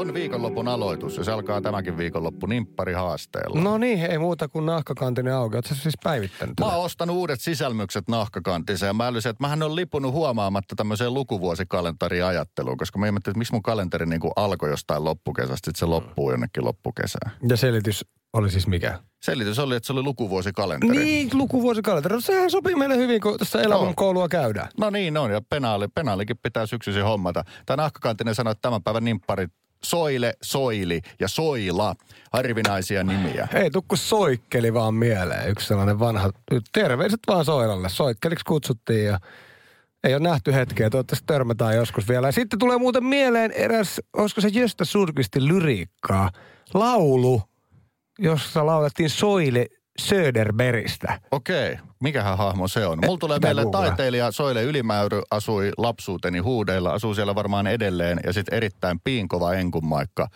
On viikonlopun aloitus ja se alkaa tämänkin viikonloppu nimppari haasteella. No niin, ei muuta kuin nahkakantinen auki. Oletko siis päivittänyt? Mä oon ostanut uudet sisälmykset nahkakantiseen ja mä älysin, että mähän on lipunut huomaamatta tämmöiseen lukuvuosikalentariin ajatteluun, koska mä ihmettelin, että miksi mun kalenteri niin kuin alkoi jostain loppukesästä, sitten se loppuu jonnekin loppukesään. Ja selitys oli siis mikä? Selitys oli, että se oli lukuvuosikalenteri. Niin, lukuvuosikalenteri. No sehän sopii meille hyvin, kun tässä elämän koulua käydään. No niin on, ja penaali, penaalikin pitää syksyisin hommata. Tämä nahkakantinen sanoi, että tämän päivän nimpparit Soile, Soili ja Soila. Harvinaisia nimiä. Ei tukku soikkeli vaan mieleen. Yksi sellainen vanha, terveiset vaan Soilalle. Soikkeliksi kutsuttiin ja ei ole nähty hetkeä. Toivottavasti törmätään joskus vielä. Ja sitten tulee muuten mieleen eräs, olisiko se Jöstä Surkistin lyriikkaa, laulu, jossa laulettiin Soile Söderbergistä. Okei, mikähän hahmo se on? Mulla tulee meille taiteilija Soile Ylimäyry, asui lapsuuteni huudeilla, asuu siellä varmaan edelleen ja sitten erittäin piinkova enkunmaikka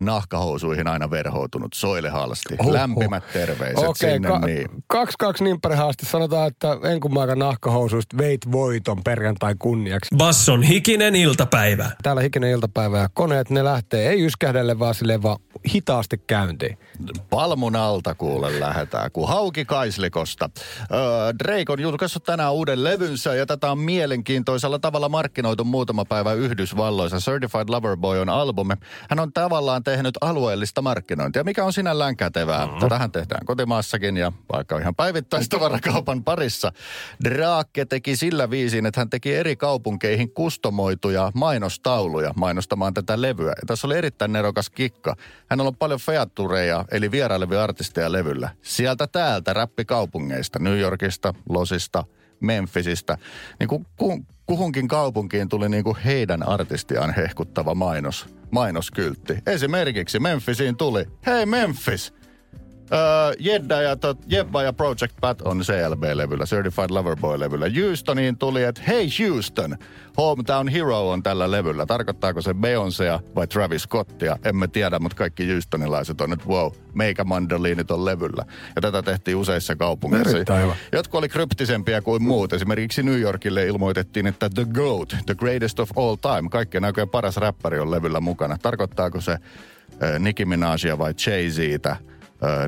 nahkahousuihin aina verhoutunut Soile Halsti. Huhhuh. Lämpimät terveiset Okei, sinne ka- niin. kaksi kaksi nimpparihaaste. Sanotaan, että enkumaakan nahkahousuista veit voiton perjantai kunniaksi. Basson hikinen iltapäivä. Täällä hikinen iltapäivä ja koneet ne lähtee, ei yskähdelle vaan silleen vaan hitaasti käyntiin. Palmun alta kuule lähetään, kun hauki Kaislikosta. Öö, Drake on julkaissut tänään uuden levynsä ja tätä on mielenkiintoisella tavalla markkinoitu muutama päivä Yhdysvalloissa. Certified Lover Boy on albumi. Hän on tavallaan tehnyt alueellista markkinointia, mikä on sinällään kätevää. Mm-hmm. Tätähän tehdään kotimaassakin ja vaikka ihan päivittäistavarakaupan parissa. Drake teki sillä viisiin, että hän teki eri kaupunkeihin kustomoituja mainostauluja mainostamaan tätä levyä. Ja tässä oli erittäin nerokas kikka. Hän on paljon featureja, eli vierailevia artisteja levyllä. Sieltä täältä räppikaupungeista, New Yorkista, Losista, Memphisistä. Niin kuin ku, kuhunkin kaupunkiin tuli niin kuin heidän artistiaan hehkuttava mainos, mainoskyltti. Esimerkiksi Memphisiin tuli, hei Memphis, Öö, Jedda ja tot, Jebba ja Project Pat on CLB-levyllä, Certified Lover Boy-levyllä. Houstoniin tuli, että hei Houston, Hometown Hero on tällä levyllä. Tarkoittaako se Beyoncéa vai Travis Scottia? Emme tiedä, mutta kaikki Houstonilaiset on nyt wow, meikä mandoliinit on levyllä. Ja tätä tehtiin useissa kaupungeissa. Jotkut oli kryptisempiä kuin muut. Esimerkiksi New Yorkille ilmoitettiin, että The GOAT, the greatest of all time, kaikkien aikojen paras räppäri on levyllä mukana. Tarkoittaako se äh, Nicki Minajia vai Jay-Ztä?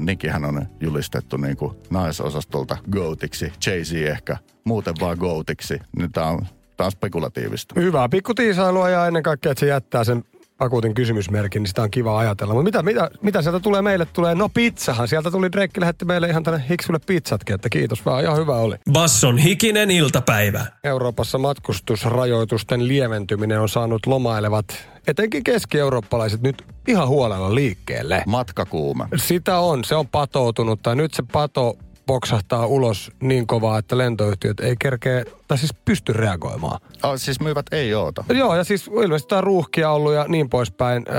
Nickihän on julistettu niin kuin naisosastolta GOATiksi, Jay-Z ehkä muuten vaan GOATiksi. Nyt tää on, tää on spekulatiivista. Hyvää pikku tiisailua ja ennen kaikkea, että se jättää sen akuutin kysymysmerkin, niin sitä on kiva ajatella. Mutta mitä, mitä, mitä sieltä tulee meille? Tulee, no pizzahan. Sieltä tuli Drake lähetti meille ihan tänne Hiksulle pizzatkin, että kiitos vaan, ihan hyvä oli. Basson hikinen iltapäivä. Euroopassa matkustusrajoitusten lieventyminen on saanut lomailevat, etenkin keski-eurooppalaiset, nyt ihan huolella liikkeelle. Matkakuume. Sitä on, se on patoutunut, tai nyt se pato poksahtaa ulos niin kovaa, että lentoyhtiöt ei kerkeä, tai siis pysty reagoimaan. Oh, siis myyvät ei oota. Joo, ja siis ilmeisesti tämä ruuhkia ollut ja niin poispäin. Ö,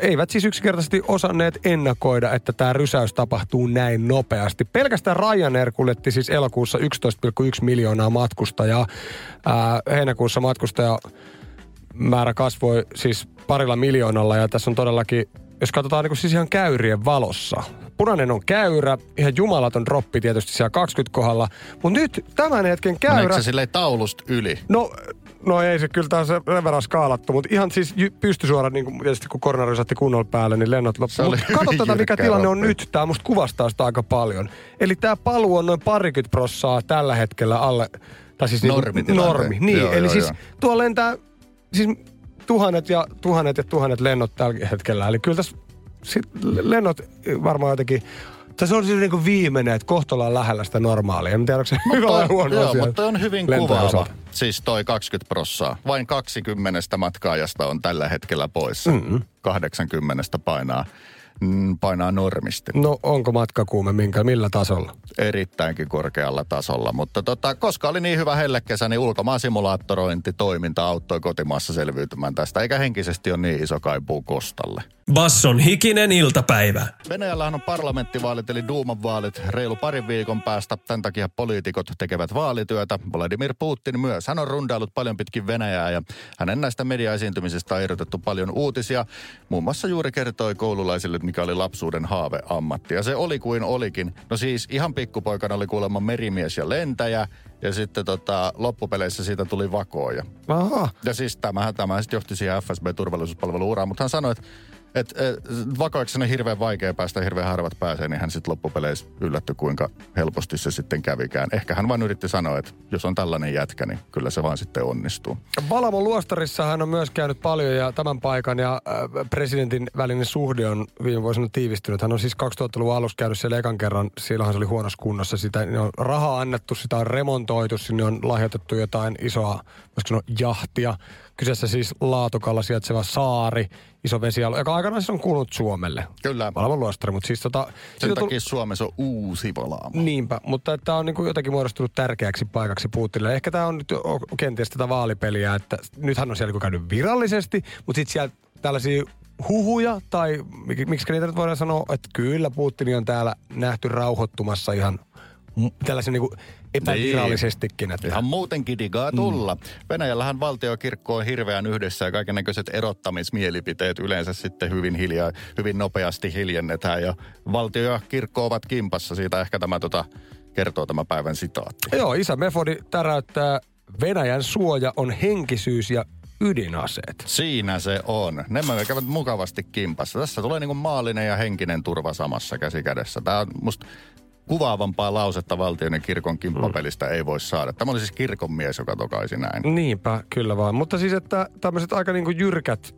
eivät siis yksinkertaisesti osanneet ennakoida, että tämä rysäys tapahtuu näin nopeasti. Pelkästään Ryanair kuljetti siis elokuussa 11,1 miljoonaa matkustajaa. Ö, heinäkuussa matkustaja määrä kasvoi siis parilla miljoonalla ja tässä on todellakin, jos katsotaan niin siis ihan käyrien valossa. Punainen on käyrä, ihan jumalaton droppi tietysti siellä 20 kohdalla, mutta nyt tämän hetken Meneekö käyrä... se silleen taulusta yli? No, no ei se kyllä taas sen verran skaalattu, mutta ihan siis pystysuora, niin kuin tietysti kun korona rysähti kunnolla päälle, niin lennot Se loppu. Mutta hyvin tätä, mikä tilanne on nyt. Tämä musta kuvastaa sitä aika paljon. Eli tämä paluu on noin parikymmentä prossaa tällä hetkellä alle, tai siis niinku Normitilanteen. normi. Niin, Joo, eli joo, siis joo. tuolla lentää siis tuhannet ja tuhannet ja tuhannet lennot tällä hetkellä. Eli kyllä tässä sit lennot varmaan jotenkin, tai se on siis niin kuin viimeinen, että kohta ollaan lähellä sitä normaalia. En tiedä, onko se hyvä vai huono joo, asia. mutta on hyvin kuvaava. Siis toi 20 prossaa. Vain 20 matkaajasta on tällä hetkellä poissa. Mm-hmm. 80 painaa, painaa normisti. No onko matkakuume minkä, millä tasolla? Erittäinkin korkealla tasolla. Mutta tota, koska oli niin hyvä hellekesä, niin ulkomaan simulaattorointi toiminta auttoi kotimaassa selviytymään tästä. Eikä henkisesti ole niin iso kaipuu kostalle. Basson hikinen iltapäivä. Venäjällähän on parlamenttivaalit eli Duuman vaalit reilu parin viikon päästä. Tämän takia poliitikot tekevät vaalityötä. Vladimir Putin myös. Hän on rundailut paljon pitkin Venäjää ja hänen näistä mediaesiintymisistä on irrotettu paljon uutisia. Muun muassa juuri kertoi koululaisille, mikä oli lapsuuden haaveammatti. Ja se oli kuin olikin. No siis ihan pikkupoikana oli kuulemma merimies ja lentäjä. Ja sitten tota, loppupeleissä siitä tuli vakooja. Aha. Ja siis tämähän, tämä sitten johti siihen FSB-turvallisuuspalveluuraan, mutta hän sanoi, että et, et, vakoiksi on hirveän vaikea päästä, hirveän harvat pääsee, niin hän sitten loppupeleissä yllätty, kuinka helposti se sitten kävikään. Ehkä hän vain yritti sanoa, että jos on tällainen jätkä, niin kyllä se vaan sitten onnistuu. Valamo Luostarissa hän on myös käynyt paljon ja tämän paikan ja äh, presidentin välinen suhde on viime vuosina tiivistynyt. Hän on siis 2000-luvun alussa käynyt siellä ekan kerran, silloinhan se oli huonossa kunnossa. Sitä niin on rahaa annettu, sitä on remontoitu, sinne on lahjoitettu jotain isoa, voisiko sanoa, jahtia. Kyseessä siis Laatukalla sijaitseva saari, iso vesialue, joka aikanaan siis on kuulunut Suomelle. Kyllä. Valamo Luostari, mutta siis tota... Sen takia tuli- Suomessa on uusi Valaamo. Niinpä, mutta tämä on niin jotenkin muodostunut tärkeäksi paikaksi Putinille. Ehkä tämä on nyt kenties tätä vaalipeliä, että nythän on siellä niinku käynyt virallisesti, mutta sitten siellä tällaisia huhuja, tai mik- miksi niitä nyt voidaan sanoa, että kyllä Putin on täällä nähty rauhoittumassa ihan tällaisen niin epävirallisestikin. Että Ihan muutenkin digaa tulla. Mm. Venäjällähän valtiokirkko on hirveän yhdessä ja kaikennäköiset erottamismielipiteet yleensä sitten hyvin hiljaa, hyvin nopeasti hiljennetään. Ja valtio ja kirkko ovat kimpassa. Siitä ehkä tämä tota, kertoo tämä päivän sitaatti. Joo, isä Mefodi täräyttää, Venäjän suoja on henkisyys ja ydinaseet. Siinä se on. Ne käyvät mukavasti kimpassa. Tässä tulee niin kuin maallinen ja henkinen turva samassa käsi kädessä. Tämä on musta kuvaavampaa lausetta valtion ja kirkon kimppapelistä ei voi saada. Tämä oli siis kirkon mies, joka tokaisi näin. Niinpä, kyllä vaan. Mutta siis, että tämmöiset aika niinku jyrkät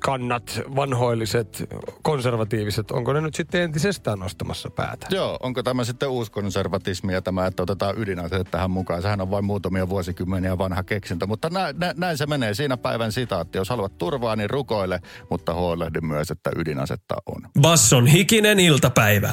kannat, vanhoilliset, konservatiiviset, onko ne nyt sitten entisestään nostamassa päätä? Joo, onko tämä sitten uuskonservatismia tämä, että otetaan ydinaseet tähän mukaan? Sehän on vain muutamia vuosikymmeniä vanha keksintö, mutta nä, nä, näin se menee. Siinä päivän sitaatti. Jos haluat turvaa, niin rukoile, mutta huolehdi myös, että ydinasetta on. Basson hikinen iltapäivä.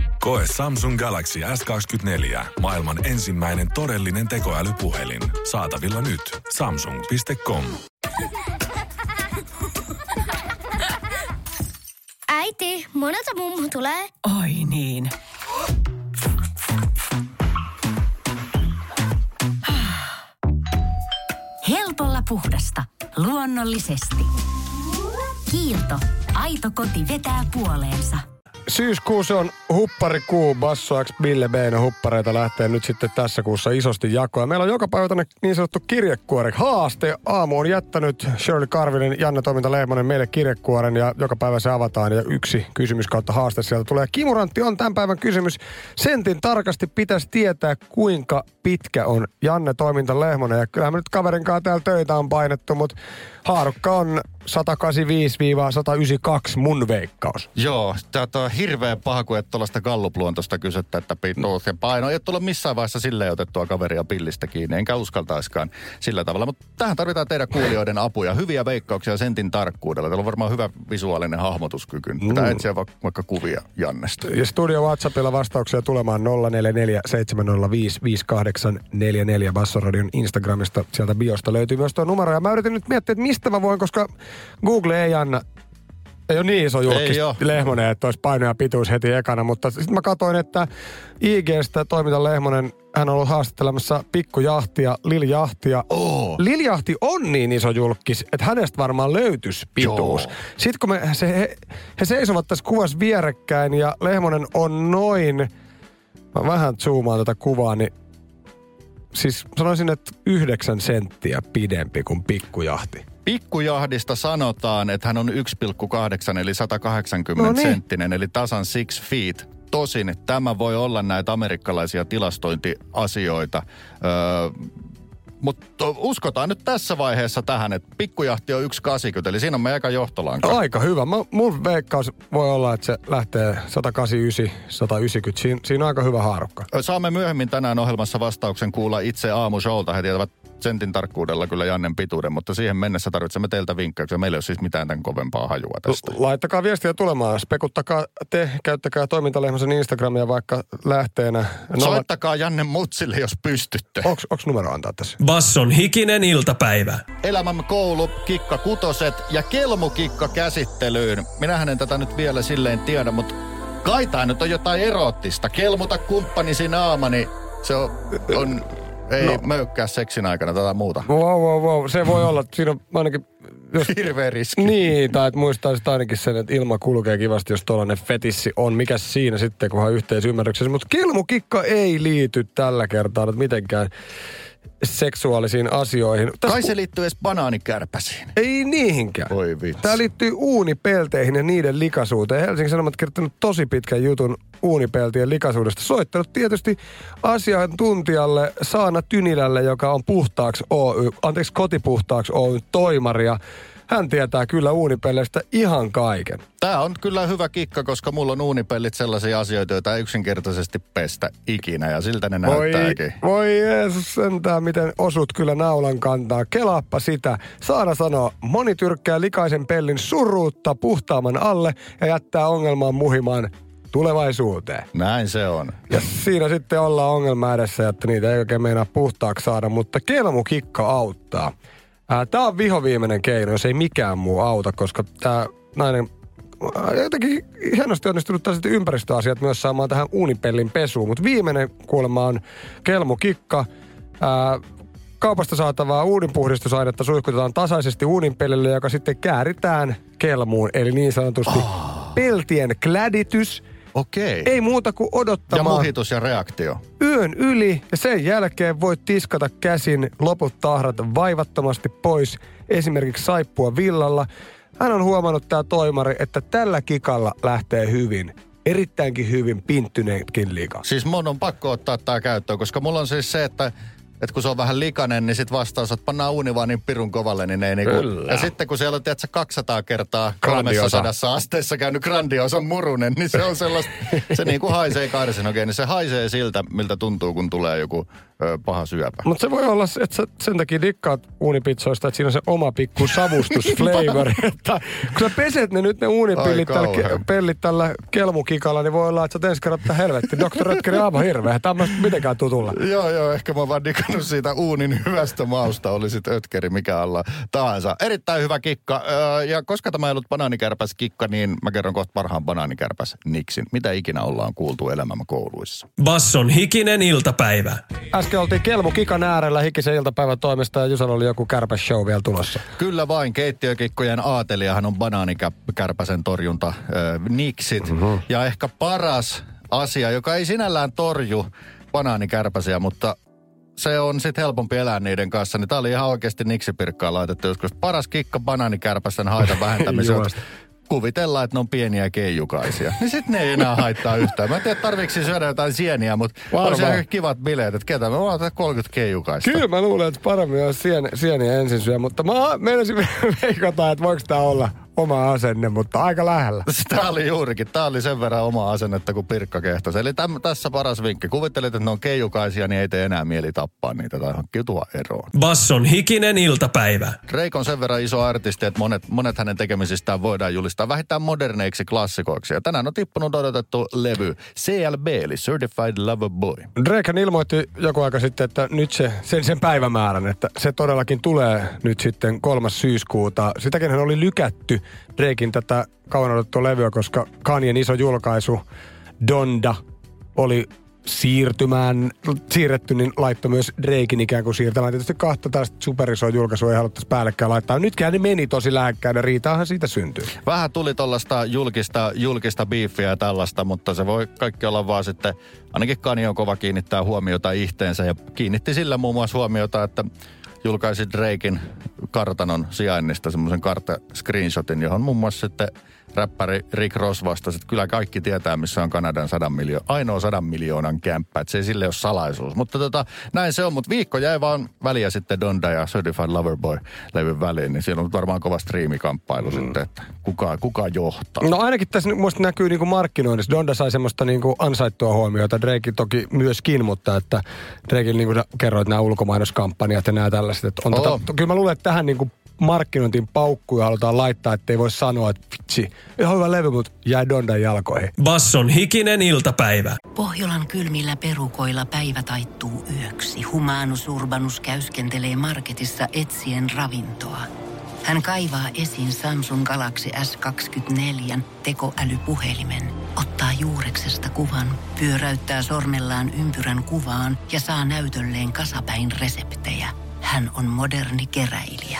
Koe Samsung Galaxy S24. Maailman ensimmäinen todellinen tekoälypuhelin. Saatavilla nyt. Samsung.com. Äiti, monelta mummu tulee? Oi niin. Helpolla puhdasta. Luonnollisesti. Kiilto. Aito koti vetää puoleensa. Syyskuussa on hupparikuu, Basso X Bille Beino huppareita lähtee nyt sitten tässä kuussa isosti jakoa. Meillä on joka päivä tänne niin sanottu kirjekuori haaste. Aamu on jättänyt Shirley Karvinen, Janne Toiminta Lehmonen meille kirjekuoren ja joka päivä se avataan ja yksi kysymys kautta haaste sieltä tulee. Kimurantti on tämän päivän kysymys. Sentin tarkasti pitäisi tietää, kuinka pitkä on Janne Toiminta Lehmonen. Ja kyllähän me nyt kaverin kanssa täällä töitä on painettu, mutta haarukka on 185-192 mun veikkaus. Joo, tää on hirveän paha, kun et tuollaista gallupluontosta kysyttä, että pituus ja paino. Ei tule missään vaiheessa silleen otettua kaveria pillistä kiinni, enkä uskaltaiskaan sillä tavalla. Mutta tähän tarvitaan teidän kuulijoiden apuja. Hyviä veikkauksia sentin tarkkuudella. Teillä on varmaan hyvä visuaalinen hahmotuskyky. Pitää Mm. etsiä va- vaikka kuvia Jannesta. Ja studio WhatsAppilla vastauksia tulemaan 0447055844 Bassoradion Instagramista. Sieltä biosta löytyy myös tuo numero. Ja mä yritin nyt miettiä, että mistä mä voin, koska Google ei anna ei ole niin iso julkis. Lehmonen, että olisi paino ja pituus heti ekana, mutta sitten mä katsoin, että IGstä toiminta Lehmonen, hän on ollut haastattelemassa pikkujahtia, Liljahtia. Oo. Liljahti on niin iso julkis, että hänestä varmaan löytyisi pituus. Joo. Sitten kun me, se, he, he seisovat tässä kuvassa vierekkäin ja Lehmonen on noin, mä vähän zoomaan tätä kuvaa, niin siis sanoisin, että yhdeksän senttiä pidempi kuin pikkujahti. Pikkujahdista sanotaan, että hän on 1,8 eli 180 No niin. senttinen, eli tasan 6 feet. Tosin tämä voi olla näitä amerikkalaisia tilastointiasioita. Öö, Mutta uskotaan nyt tässä vaiheessa tähän, että pikkujahti on 1,80, eli siinä on meidän eka johtolanka. Aika hyvä. Mä, mun veikkaus voi olla, että se lähtee 189, 190. Siin, siinä on aika hyvä haarukka. Saamme myöhemmin tänään ohjelmassa vastauksen kuulla itse aamushowlta. He tietävät sentin tarkkuudella kyllä Jannen pituuden, mutta siihen mennessä tarvitsemme teiltä vinkkauksia. Meillä ei ole siis mitään tämän kovempaa hajua tästä. Laittakaa viestiä tulemaan. Spekuttakaa te, käyttäkää toimintalehmäsen Instagramia vaikka lähteenä. Soittakaa Janne Mutsille, jos pystytte. Onks numero antaa tässä? Basson hikinen iltapäivä. Elämämme koulu, kikka kutoset ja kelmukikka käsittelyyn. Minähän en tätä nyt vielä silleen tiedä, mutta kai tää nyt on jotain eroottista. Kelmuta kumppanisi naamani. Se on, on ei no. möykkää seksin aikana tätä muuta. Wow, wow, wow. Se voi olla, siinä on ainakin... Jos, Hirveä riski. Niin, tai että muistaisit ainakin sen, että ilma kulkee kivasti, jos tuollainen fetissi on. Mikä siinä sitten, kunhan yhteisymmärryksessä. Mutta kelmukikka ei liity tällä kertaa nyt mitenkään seksuaalisiin asioihin. Täs Kai se liittyy edes banaanikärpäsiin. Ei niihinkään. Voi vitsi. Tämä liittyy uunipelteihin ja niiden likaisuuteen. Helsingin Sanomat kirjoittanut tosi pitkän jutun uunipeltien likaisuudesta. Soittanut tietysti asiantuntijalle Saana Tynilälle, joka on puhtaaksi Oy, anteeksi kotipuhtaaksi Oy toimaria hän tietää kyllä uunipelleistä ihan kaiken. Tämä on kyllä hyvä kikka, koska mulla on uunipellit sellaisia asioita, joita ei yksinkertaisesti pestä ikinä ja siltä ne voi, näyttääkin. Voi Jeesus sentään, miten osut kyllä naulan kantaa. Kelaappa sitä. Saana sanoo, moni tyrkkää likaisen pellin suruutta puhtaaman alle ja jättää ongelmaan muhimaan tulevaisuuteen. Näin se on. Ja siinä sitten ollaan ongelma edessä, että niitä ei oikein meinaa puhtaaksi saada, mutta kelmukikka auttaa. Tämä on vihoviimeinen keino, jos ei mikään muu auta, koska tämä nainen jotenkin hienosti onnistunut tällaiset ympäristöasiat myös saamaan tähän uunipellin pesuun. Mutta viimeinen kuulemma on kelmukikka. Ää, kaupasta saatavaa uuninpuhdistusainetta suihkutetaan tasaisesti uuninpellille, joka sitten kääritään kelmuun. Eli niin sanotusti oh. peltien kläditys – Okei. Ei muuta kuin odottamaan. Ja muhitus ja reaktio. Yön yli ja sen jälkeen voit tiskata käsin loput tahrat vaivattomasti pois esimerkiksi saippua villalla. Hän on huomannut tämä toimari, että tällä kikalla lähtee hyvin erittäinkin hyvin pinttyneetkin liika. Siis mun on pakko ottaa tämä käyttöön, koska mulla on siis se, että että kun se on vähän likainen, niin sitten vastaus, että pannaan uuni vaan niin pirun kovalle, niin ei niinku... Ja sitten kun siellä on, tiedätkö, 200 kertaa 300 asteessa käynyt grandiosa murunen, niin se on sellaista, se niinku haisee karsinogeeni. Niin se haisee siltä, miltä tuntuu, kun tulee joku ö, paha syöpä. Mutta se voi olla, että sä sen takia dikkaat uunipizzoista, että siinä on se oma pikku savustusflavor. että kun sä peset ne nyt ne uunipillit tällä, pellit tällä kelmukikalla, niin voi olla, että sä ensi kerran helvetti. Dr. Röttgeri aivan hirveä. Tämä mitenkään tutulla. joo, joo, ehkä mä vaan dikannut siitä uunin hyvästä mausta, oli sit ötkeri mikä alla tahansa. Erittäin hyvä kikka. ja koska tämä ei ollut banaanikärpäs kikka, niin mä kerron kohta parhaan banaanikärpäs Niksin. Mitä ikinä ollaan kuultu elämämme kouluissa. Basson hikinen iltapäivä. Äsken oltiin Kelmu Kikan äärellä hikisen iltapäivän toimesta ja Jusalla oli joku kärpäs show vielä tulossa. Kyllä vain. Keittiökikkojen aatelijahan on banaanikärpäsen torjunta äh, Niksit. Mm-hmm. Ja ehkä paras asia, joka ei sinällään torju banaanikärpäsiä, mutta se on sitten helpompi elää niiden kanssa. Niin tää oli ihan oikeasti niksipirkkaa laitettu joskus. Paras kikka banaanikärpäsen haitan vähentämiseen kuvitellaan, että ne on pieniä keijukaisia. Niin sitten ne ei enää haittaa yhtään. Mä en tiedä, tarvitsi syödä jotain sieniä, mutta olisi aika kivat bileet, että ketä me voidaan 30 keijukaista. Kyllä mä luulen, että paremmin olisi sien, sieniä ensin syö, mutta mä meinasin veikata, että voiko tämä olla oma asenne, mutta aika lähellä. Tämä oli juurikin. Tämä oli sen verran oma asennetta kuin Pirkka kehtasi. Eli täm, tässä paras vinkki. Kuvittelet, että ne on keijukaisia, niin ei tee enää mieli tappaa niitä tai hankkiutua eroon. Basson hikinen iltapäivä. Drake on sen verran iso artisti, että monet, monet hänen tekemisistään voidaan julistaa vähintään moderneiksi klassikoiksi. Ja tänään on tippunut odotettu levy CLB, eli Certified Lover Boy. Drake ilmoitti joku aika sitten, että nyt se, sen sen päivämäärän, että se todellakin tulee nyt sitten kolmas syyskuuta. Sitäkin hän oli lykätty Drakein tätä kauan odottua levyä, koska Kanyen iso julkaisu Donda oli siirtymään, siirretty, niin laittoi myös Drakein ikään kuin siirtämään. Tietysti kahta tästä superisoa julkaisua ei haluttaisi päällekään laittaa. Nytkään ne meni tosi lähekkäin ja riitaahan siitä syntyy. Vähän tuli tuollaista julkista, julkista biiffiä ja tällaista, mutta se voi kaikki olla vaan sitten, ainakin Kanye on kova kiinnittää huomiota ihteensä ja kiinnitti sillä muun muassa huomiota, että julkaisi Drakein kartanon sijainnista semmoisen kartta-screenshotin, johon muun muassa sitten räppäri Rick Ross vastasi, että kyllä kaikki tietää, missä on Kanadan sadan miljo- ainoa sadan miljoonan kämppä, että se ei sille ole salaisuus. Mutta tota, näin se on, mutta viikko jäi vaan väliä sitten Donda ja Certified Loverboy-levyn väliin, niin siellä on varmaan kova striimikamppailu mm. sitten, että kuka, kuka johtaa. No ainakin tässä musta näkyy niinku markkinoinnissa. Donda sai semmoista niinku ansaittua huomiota. Drake toki myöskin, mutta että Drake niin kuin kerroit nämä ulkomainoskampanjat ja nämä tällaiset. Että on Oo. tätä, kyllä mä luulen, että tähän niinku markkinointiin paukkuja halutaan laittaa, ettei voi sanoa, että vitsi, ihan hyvä levy, mutta jäi Dondan jalkoihin. Basson hikinen iltapäivä. Pohjolan kylmillä perukoilla päivä taittuu yöksi. Humanus Urbanus käyskentelee marketissa etsien ravintoa. Hän kaivaa esiin Samsung Galaxy S24 tekoälypuhelimen, ottaa juureksesta kuvan, pyöräyttää sormellaan ympyrän kuvaan ja saa näytölleen kasapäin reseptejä. Hän on moderni keräilijä.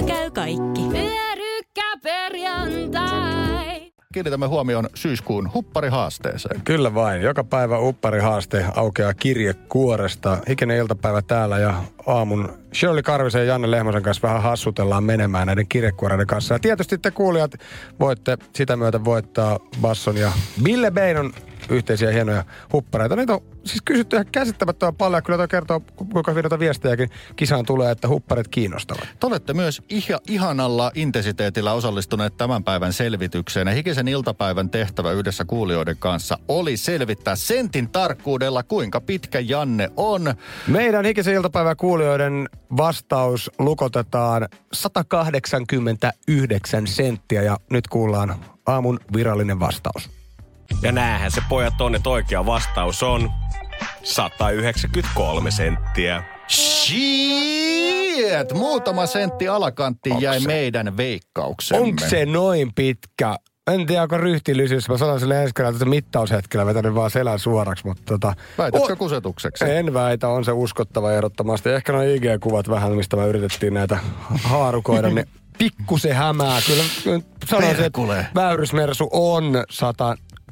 Kotona käy kaikki. Pyörykkäperjantai. Kiinnitämme huomioon syyskuun hupparihaasteeseen. Kyllä vain. Joka päivä uppari haaste aukeaa kirjekuoresta. Hikinen iltapäivä täällä ja aamun Shirley Karvisen ja Janne Lehmosen kanssa vähän hassutellaan menemään näiden kirjekuoreiden kanssa. Ja tietysti te kuulijat voitte sitä myötä voittaa Basson ja Ville Beinon yhteisiä hienoja huppareita. Niitä on siis kysytty ihan käsittämättömän paljon. Kyllä toi kertoo, kuinka viidota viestejäkin kisaan tulee, että hupparit kiinnostavat. Te olette myös iha, ihanalla intensiteetillä osallistuneet tämän päivän selvitykseen. Ja Hikisen iltapäivän tehtävä yhdessä kuulijoiden kanssa oli selvittää sentin tarkkuudella, kuinka pitkä Janne on. Meidän hikisen iltapäivän kuulijoiden vastaus lukotetaan 189 senttiä ja nyt kuullaan aamun virallinen vastaus. Ja näähän se pojat on, että oikea vastaus on 193 senttiä. Shit! Muutama sentti alakanttiin jäi meidän veikkauksemme. Onko se noin pitkä? En tiedä, onko ryhtillisyys. Mä sanon sille ensi kerralla, että mittaushetkellä vetänyt vaan selän suoraksi, mutta tota... Väitätkö O- kusetukseksi? En väitä, on se uskottava ehdottomasti. Ehkä noin IG-kuvat vähän, mistä me yritettiin näitä haarukoida, niin pikkusen hämää. Kyllä, kyllä sanoisin, että väyrysmersu on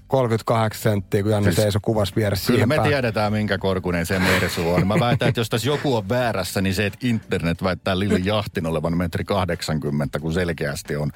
138 senttiä, kun Janne siis, seisoi kuvassa vieressä Kyllä me päälle. tiedetään, minkä korkunen se mersu on. Mä väitän, että jos tässä joku on väärässä, niin se, että internet väittää Lili Jahtin olevan metri 80, kun selkeästi on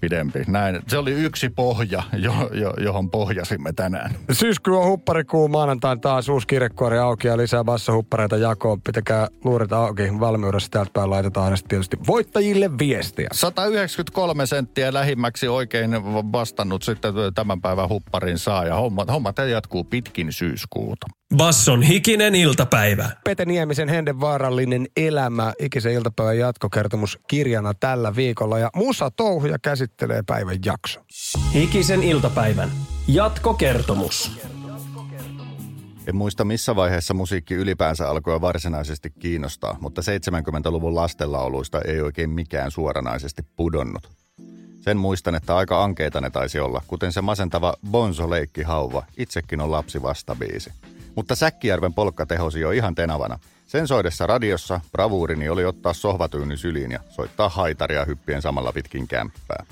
pidempi. Näin. Se oli yksi pohja, jo, jo, johon pohjasimme tänään. Syyskuu on hupparikuu maanantain taas uusi kirjekuori auki ja lisää bassahuppareita jakoon. Pitäkää luurit auki valmiudessa. Täältä päin laitetaan aina tietysti voittajille viestiä. 193 senttiä lähimmäksi oikein vastannut sitten tämän päivän hupparin saa ja hommat, hommat jatkuu pitkin syyskuuta. Basson hikinen iltapäivä. Pete Niemisen Henden vaarallinen elämä, ikisen iltapäivän jatkokertomus kirjana tällä viikolla. Ja Musa Touhuja käsittelee päivän jakso. Hikisen iltapäivän jatkokertomus. En muista missä vaiheessa musiikki ylipäänsä alkoi varsinaisesti kiinnostaa, mutta 70-luvun lastenlauluista ei oikein mikään suoranaisesti pudonnut. Sen muistan, että aika ankeita ne taisi olla, kuten se masentava Bonzo-leikki hauva, itsekin on lapsi vastabiisi. Mutta Säkkijärven polkka tehosi jo ihan tenavana. Sen soidessa radiossa bravuurini oli ottaa sohvatyyny syliin ja soittaa haitaria hyppien samalla pitkin kämppää.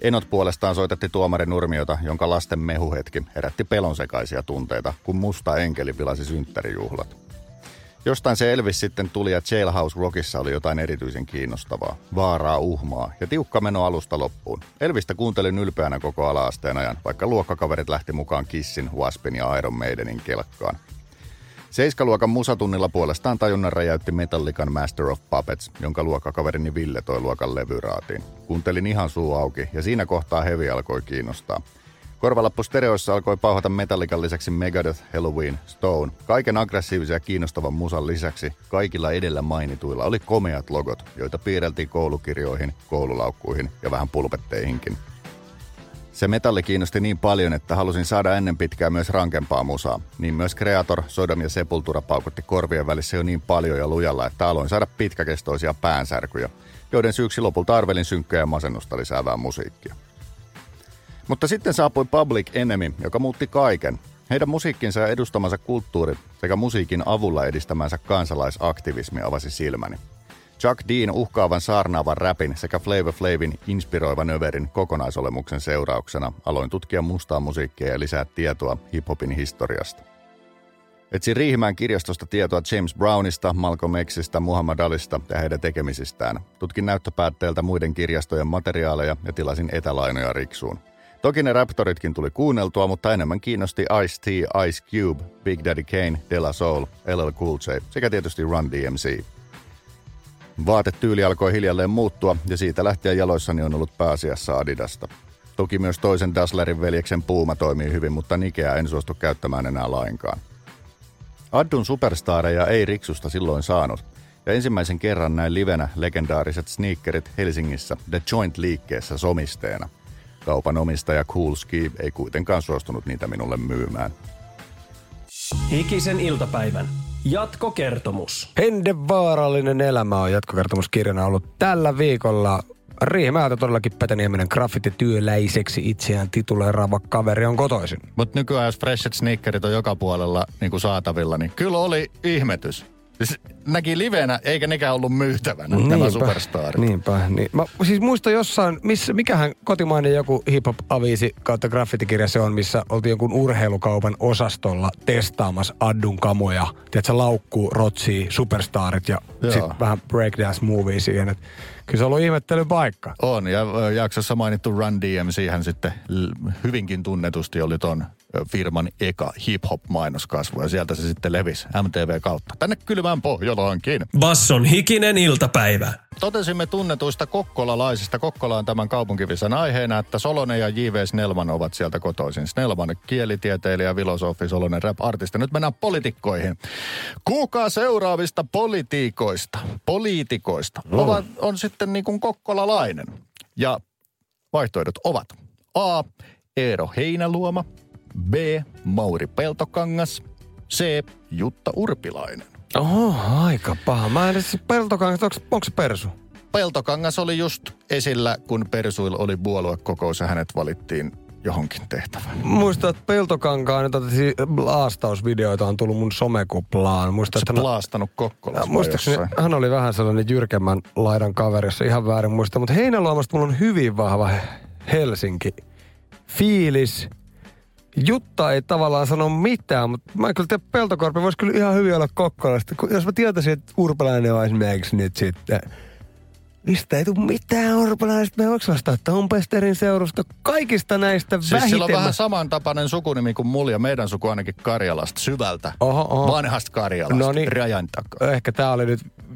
Enot puolestaan soitetti tuomari Nurmiota, jonka lasten mehuhetki herätti pelonsekaisia tunteita, kun musta enkeli vilasi synttärijuhlat. Jostain se Elvis sitten tuli ja Jailhouse Rockissa oli jotain erityisen kiinnostavaa. Vaaraa, uhmaa ja tiukka meno alusta loppuun. Elvistä kuuntelin ylpeänä koko ala-asteen ajan, vaikka luokkakaverit lähti mukaan Kissin, Waspin ja Iron Maidenin kelkkaan. Seiskaluokan musatunnilla puolestaan tajunnan räjäytti Metallican Master of Puppets, jonka luokkakaverini Ville toi luokan levyraatiin. Kuuntelin ihan suu auki ja siinä kohtaa hevi alkoi kiinnostaa. Korvalappu stereoissa alkoi pauhata Metallican lisäksi Megadeth, Halloween, Stone. Kaiken aggressiivisen ja kiinnostavan musan lisäksi kaikilla edellä mainituilla oli komeat logot, joita piirreltiin koulukirjoihin, koululaukkuihin ja vähän pulpetteihinkin. Se metalli kiinnosti niin paljon, että halusin saada ennen pitkää myös rankempaa musaa. Niin myös Creator, Sodom ja Sepultura paukutti korvien välissä jo niin paljon ja lujalla, että aloin saada pitkäkestoisia päänsärkyjä, joiden syyksi lopulta arvelin synkkää ja masennusta lisäävää musiikkia. Mutta sitten saapui Public Enemy, joka muutti kaiken. Heidän musiikkinsa ja edustamansa kulttuuri sekä musiikin avulla edistämänsä kansalaisaktivismi avasi silmäni. Chuck Dean uhkaavan saarnaavan räpin sekä Flavor Flavin inspiroivan överin kokonaisolemuksen seurauksena aloin tutkia mustaa musiikkia ja lisää tietoa hiphopin historiasta. Etsin Riihimäen kirjastosta tietoa James Brownista, Malcolm Xistä, Muhammad Alista ja heidän tekemisistään. Tutkin näyttöpäätteeltä muiden kirjastojen materiaaleja ja tilasin etälainoja Riksuun. Toki ne Raptoritkin tuli kuunneltua, mutta enemmän kiinnosti Ice-T, Ice Cube, Big Daddy Kane, De La Soul, LL Cool J sekä tietysti Run DMC. Vaatetyyli alkoi hiljalleen muuttua ja siitä lähtien jaloissani on ollut pääasiassa Adidasta. Toki myös toisen Dasslerin veljeksen puuma toimii hyvin, mutta Nikeä en suostu käyttämään enää lainkaan. Addun superstareja ei Riksusta silloin saanut, ja ensimmäisen kerran näin livenä legendaariset sneakerit Helsingissä The Joint-liikkeessä somisteena. Kaupan omistaja Cool Ski ei kuitenkaan suostunut niitä minulle myymään. Hikisen iltapäivän jatkokertomus. Hende vaarallinen elämä on jatkokertomuskirjana ollut tällä viikolla. Riihimäeltä todellakin Petänieminen graffitityöläiseksi itseään tituleeraava kaveri on kotoisin. Mutta nykyään jos freshet sneakerit on joka puolella niin kuin saatavilla, niin kyllä oli ihmetys. Siis näki livenä, eikä nekään ollut myytävänä, niinpä, nämä superstarit. Niinpä, niin. Mä siis muistan jossain, missä, mikähän kotimainen joku hip-hop-aviisi kautta graffitikirja se on, missä oltiin jonkun urheilukaupan osastolla testaamassa Addun kamoja. Tiedätkö, laukkuu, rotsi, superstarit ja sitten vähän breakdance movie siihen. Et kyllä se on ollut ihmettelypaikka. On, ja jaksossa mainittu Run DMC hän sitten hyvinkin tunnetusti oli ton firman eka hip-hop-mainoskasvu ja sieltä se sitten levisi MTV kautta. Tänne kylmään Pohjolaankin. Basson hikinen iltapäivä. Totesimme tunnetuista kokkolalaisista. Kokkola on tämän kaupunkivisan aiheena, että Solonen ja J.V. Snellman ovat sieltä kotoisin. Snellman kielitieteilijä, filosofi, Solonen rap-artisti. Nyt mennään poliitikkoihin. Kuka seuraavista politiikoista, poliitikoista no. ovat, on sitten niin kuin kokkolalainen? Ja vaihtoehdot ovat A. Eero Heinäluoma – B. Mauri Peltokangas. C. Jutta Urpilainen. Oho, aika paha. Mä en edes Peltokangas, onko, onko se Persu? Peltokangas oli just esillä, kun Persuil oli puoluekokous ja hänet valittiin johonkin tehtävään. Muistan, että Peltokankaan että laastausvideoita on tullut mun somekuplaan. Muistan, että laastanut Kokkolassa Muistaakseni hän oli vähän sellainen jyrkemmän laidan kaveri, jos ihan väärin muista. Mutta Heinäluomasta mulla on hyvin vahva Helsinki fiilis. Jutta ei tavallaan sano mitään, mutta mä kyllä tiedän, Peltokorpi voisi kyllä ihan hyvin olla Kokkolasta. Jos mä tietäisin, että Urpalainen on esimerkiksi nyt sitten Mistä ei tule mitään urpalaista. Me voiko vastaa Tompesterin seurusta kaikista näistä siis vähiten. sillä on vähän samantapainen sukunimi kuin mulla ja meidän suku ainakin Karjalasta, syvältä. Oho, oho. Vanhasta Karjalasta, no niin. rajan takaa. Ehkä tää oli nyt